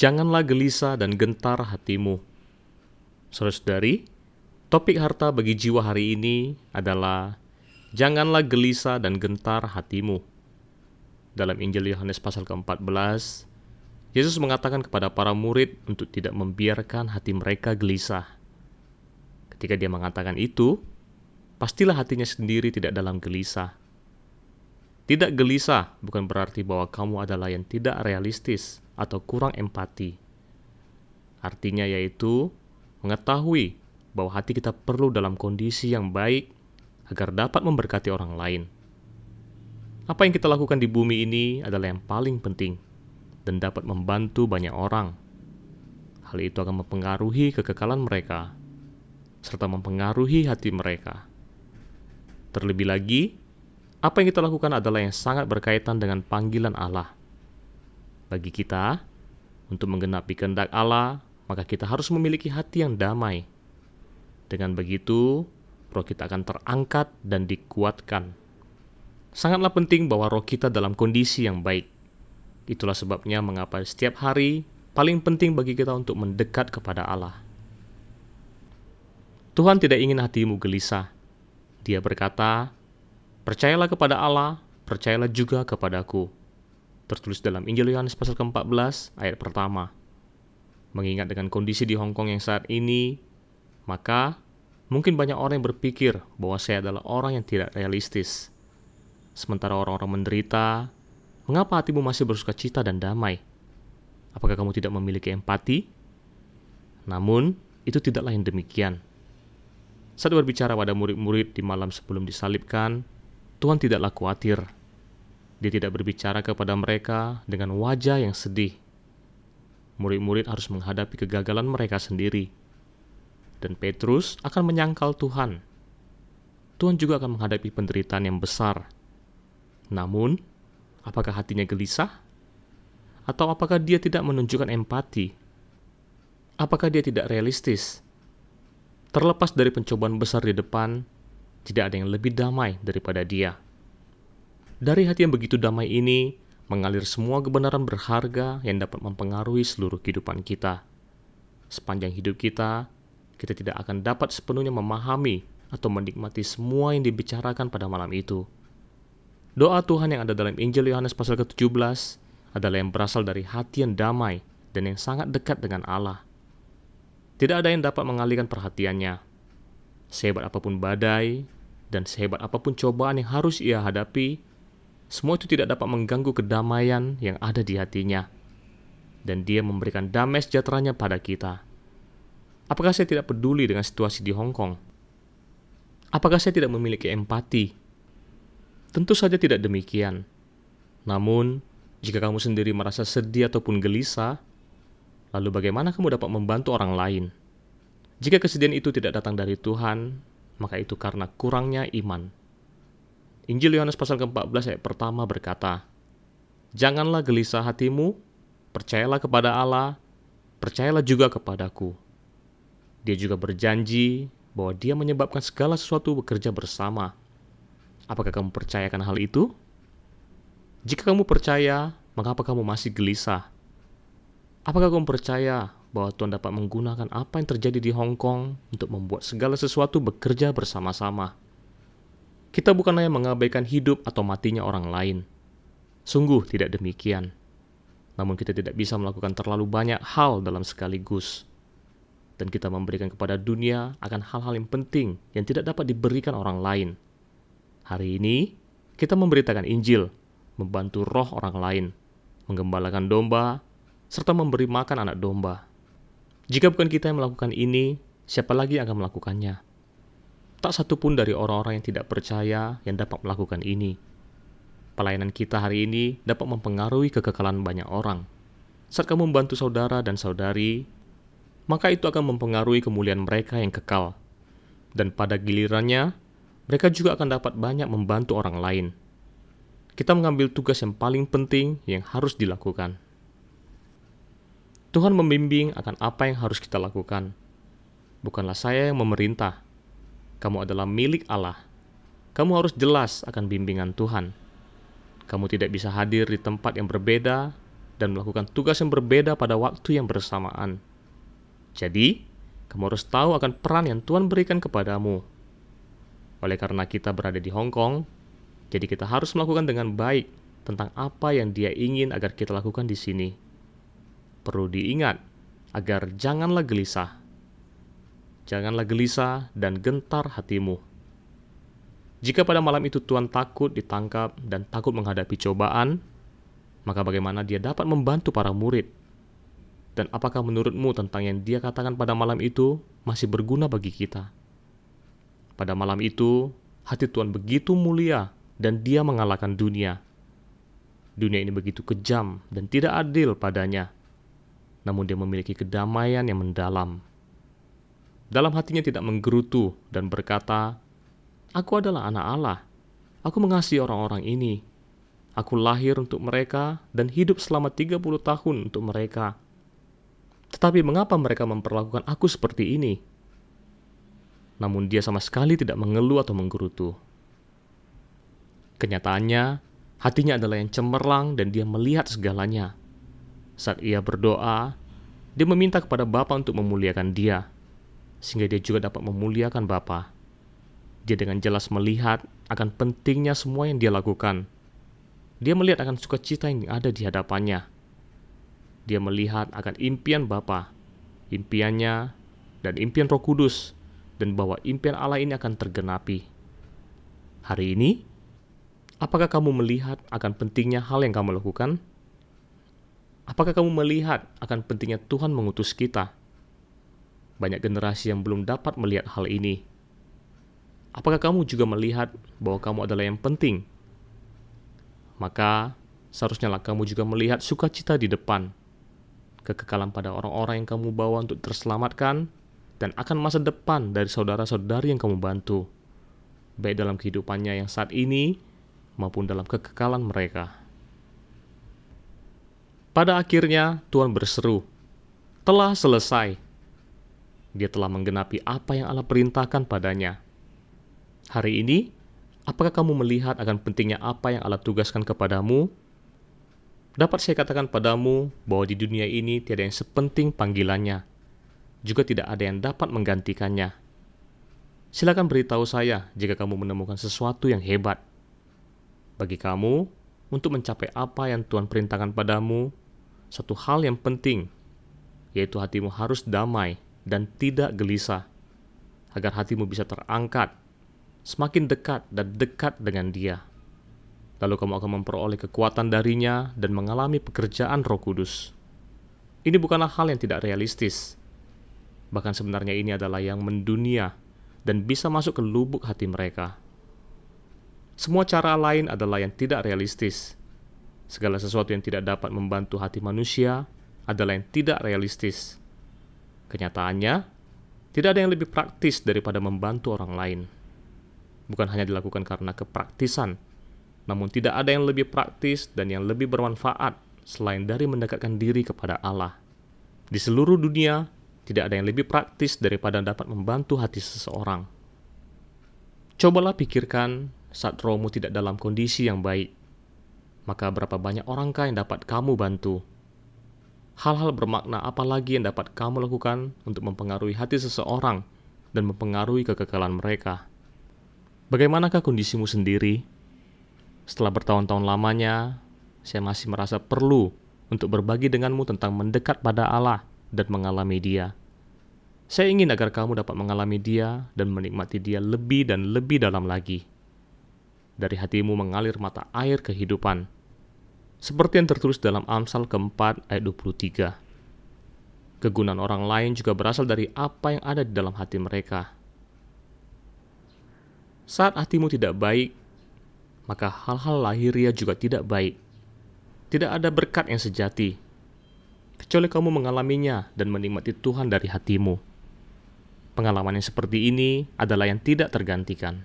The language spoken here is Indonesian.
Janganlah gelisah dan gentar hatimu. Saudara-saudari, topik harta bagi jiwa hari ini adalah Janganlah gelisah dan gentar hatimu. Dalam Injil Yohanes pasal ke-14, Yesus mengatakan kepada para murid untuk tidak membiarkan hati mereka gelisah. Ketika dia mengatakan itu, pastilah hatinya sendiri tidak dalam gelisah. Tidak gelisah bukan berarti bahwa kamu adalah yang tidak realistis atau kurang empati. Artinya yaitu mengetahui bahwa hati kita perlu dalam kondisi yang baik agar dapat memberkati orang lain. Apa yang kita lakukan di bumi ini adalah yang paling penting dan dapat membantu banyak orang. Hal itu akan mempengaruhi kekekalan mereka serta mempengaruhi hati mereka. Terlebih lagi, apa yang kita lakukan adalah yang sangat berkaitan dengan panggilan Allah. Bagi kita, untuk menggenapi kehendak Allah, maka kita harus memiliki hati yang damai. Dengan begitu, roh kita akan terangkat dan dikuatkan. Sangatlah penting bahwa roh kita dalam kondisi yang baik. Itulah sebabnya mengapa setiap hari paling penting bagi kita untuk mendekat kepada Allah. Tuhan tidak ingin hatimu gelisah. Dia berkata, Percayalah kepada Allah, percayalah juga kepadaku. Tertulis dalam Injil Yohanes pasal ke-14 ayat pertama. Mengingat dengan kondisi di Hong Kong yang saat ini, maka mungkin banyak orang yang berpikir bahwa saya adalah orang yang tidak realistis. Sementara orang-orang menderita, mengapa hatimu masih bersuka cita dan damai? Apakah kamu tidak memiliki empati? Namun, itu tidaklah yang demikian. Saat berbicara pada murid-murid di malam sebelum disalibkan, Tuhan tidaklah khawatir. Dia tidak berbicara kepada mereka dengan wajah yang sedih. Murid-murid harus menghadapi kegagalan mereka sendiri. Dan Petrus akan menyangkal Tuhan. Tuhan juga akan menghadapi penderitaan yang besar. Namun, apakah hatinya gelisah? Atau apakah dia tidak menunjukkan empati? Apakah dia tidak realistis? Terlepas dari pencobaan besar di depan, tidak ada yang lebih damai daripada dia. Dari hati yang begitu damai ini, mengalir semua kebenaran berharga yang dapat mempengaruhi seluruh kehidupan kita. Sepanjang hidup kita, kita tidak akan dapat sepenuhnya memahami atau menikmati semua yang dibicarakan pada malam itu. Doa Tuhan yang ada dalam Injil Yohanes pasal ke-17 adalah yang berasal dari hati yang damai dan yang sangat dekat dengan Allah. Tidak ada yang dapat mengalihkan perhatiannya, Sehebat apa pun badai dan sehebat apa pun cobaan yang harus ia hadapi, semua itu tidak dapat mengganggu kedamaian yang ada di hatinya. Dan dia memberikan damai sejahteranya pada kita. Apakah saya tidak peduli dengan situasi di Hong Kong? Apakah saya tidak memiliki empati? Tentu saja tidak demikian. Namun, jika kamu sendiri merasa sedih ataupun gelisah, lalu bagaimana kamu dapat membantu orang lain? Jika kesedihan itu tidak datang dari Tuhan, maka itu karena kurangnya iman. Injil Yohanes pasal ke-14 ayat pertama berkata, Janganlah gelisah hatimu, percayalah kepada Allah, percayalah juga kepadaku. Dia juga berjanji bahwa dia menyebabkan segala sesuatu bekerja bersama. Apakah kamu percayakan hal itu? Jika kamu percaya, mengapa kamu masih gelisah? Apakah kamu percaya bahwa Tuhan dapat menggunakan apa yang terjadi di Hong Kong untuk membuat segala sesuatu bekerja bersama-sama. Kita bukan hanya mengabaikan hidup atau matinya orang lain. Sungguh tidak demikian. Namun kita tidak bisa melakukan terlalu banyak hal dalam sekaligus. Dan kita memberikan kepada dunia akan hal-hal yang penting yang tidak dapat diberikan orang lain. Hari ini, kita memberitakan Injil, membantu roh orang lain, menggembalakan domba, serta memberi makan anak domba. Jika bukan kita yang melakukan ini, siapa lagi yang akan melakukannya? Tak satu pun dari orang-orang yang tidak percaya yang dapat melakukan ini. Pelayanan kita hari ini dapat mempengaruhi kekekalan banyak orang. Saat kamu membantu saudara dan saudari, maka itu akan mempengaruhi kemuliaan mereka yang kekal. Dan pada gilirannya, mereka juga akan dapat banyak membantu orang lain. Kita mengambil tugas yang paling penting yang harus dilakukan. Tuhan membimbing akan apa yang harus kita lakukan. Bukanlah saya yang memerintah. Kamu adalah milik Allah. Kamu harus jelas akan bimbingan Tuhan. Kamu tidak bisa hadir di tempat yang berbeda dan melakukan tugas yang berbeda pada waktu yang bersamaan. Jadi, kamu harus tahu akan peran yang Tuhan berikan kepadamu. Oleh karena kita berada di Hong Kong, jadi kita harus melakukan dengan baik tentang apa yang Dia ingin agar kita lakukan di sini. Perlu diingat agar janganlah gelisah. Janganlah gelisah dan gentar hatimu. Jika pada malam itu Tuhan takut ditangkap dan takut menghadapi cobaan, maka bagaimana dia dapat membantu para murid? Dan apakah menurutmu tentang yang dia katakan pada malam itu masih berguna bagi kita? Pada malam itu, hati Tuhan begitu mulia dan dia mengalahkan dunia. Dunia ini begitu kejam dan tidak adil padanya. Namun dia memiliki kedamaian yang mendalam. Dalam hatinya tidak menggerutu dan berkata, Aku adalah anak Allah. Aku mengasihi orang-orang ini Aku lahir untuk mereka dan hidup selama 30 tahun untuk mereka. Tetapi mengapa mereka memperlakukan aku seperti ini? Namun dia sama sekali tidak mengeluh atau menggerutu. Kenyataannya, hatinya adalah yang cemerlang dan dia melihat segalanya. Saat ia berdoa, dia meminta kepada Bapa untuk memuliakan dia, sehingga dia juga dapat memuliakan Bapa. Dia dengan jelas melihat akan pentingnya semua yang dia lakukan, dia melihat akan sukacita yang ada di hadapannya. Dia melihat akan impian Bapa, impiannya, dan impian Roh Kudus, dan bahwa impian Allah ini akan tergenapi. Hari ini, apakah kamu melihat akan pentingnya hal yang kamu lakukan? Apakah kamu melihat akan pentingnya Tuhan mengutus kita? Banyak generasi yang belum dapat melihat hal ini. Apakah kamu juga melihat bahwa kamu adalah yang penting maka seharusnya lah kamu juga melihat sukacita di depan, kekekalan pada orang-orang yang kamu bawa untuk terselamatkan, dan akan masa depan dari saudara-saudari yang kamu bantu, baik dalam kehidupannya yang saat ini maupun dalam kekekalan mereka. Pada akhirnya, Tuhan berseru, "Telah selesai." Dia telah menggenapi apa yang Allah perintahkan padanya. Hari ini, Apakah kamu melihat akan pentingnya apa yang Allah tugaskan kepadamu? Dapat saya katakan padamu bahwa di dunia ini tiada yang sepenting panggilannya, juga tidak ada yang dapat menggantikannya. Silakan beritahu saya jika kamu menemukan sesuatu yang hebat. Bagi kamu, untuk mencapai apa yang Tuhan perintahkan padamu, satu hal yang penting, yaitu hatimu harus damai dan tidak gelisah, agar hatimu bisa terangkat semakin dekat dan dekat dengan Dia. Lalu kamu akan memperoleh kekuatan darinya dan mengalami pekerjaan Roh Kudus. Ini bukanlah hal yang tidak realistis. Bahkan sebenarnya ini adalah yang mendunia dan bisa masuk ke lubuk hati mereka. Semua cara lain adalah yang tidak realistis. Segala sesuatu yang tidak dapat membantu hati manusia adalah yang tidak realistis. Kenyataannya, tidak ada yang lebih praktis daripada membantu orang lain bukan hanya dilakukan karena kepraktisan, namun tidak ada yang lebih praktis dan yang lebih bermanfaat selain dari mendekatkan diri kepada Allah. Di seluruh dunia, tidak ada yang lebih praktis daripada dapat membantu hati seseorang. Cobalah pikirkan saat rohmu tidak dalam kondisi yang baik, maka berapa banyak orangkah yang dapat kamu bantu? Hal-hal bermakna apa lagi yang dapat kamu lakukan untuk mempengaruhi hati seseorang dan mempengaruhi kekekalan mereka? Bagaimanakah kondisimu sendiri? Setelah bertahun-tahun lamanya, saya masih merasa perlu untuk berbagi denganmu tentang mendekat pada Allah dan mengalami Dia. Saya ingin agar kamu dapat mengalami Dia dan menikmati Dia lebih dan lebih dalam lagi. Dari hatimu mengalir mata air kehidupan, seperti yang tertulis dalam Amsal keempat ayat 23. Kegunaan orang lain juga berasal dari apa yang ada di dalam hati mereka saat hatimu tidak baik, maka hal-hal lahiriah juga tidak baik. Tidak ada berkat yang sejati, kecuali kamu mengalaminya dan menikmati Tuhan dari hatimu. Pengalaman yang seperti ini adalah yang tidak tergantikan.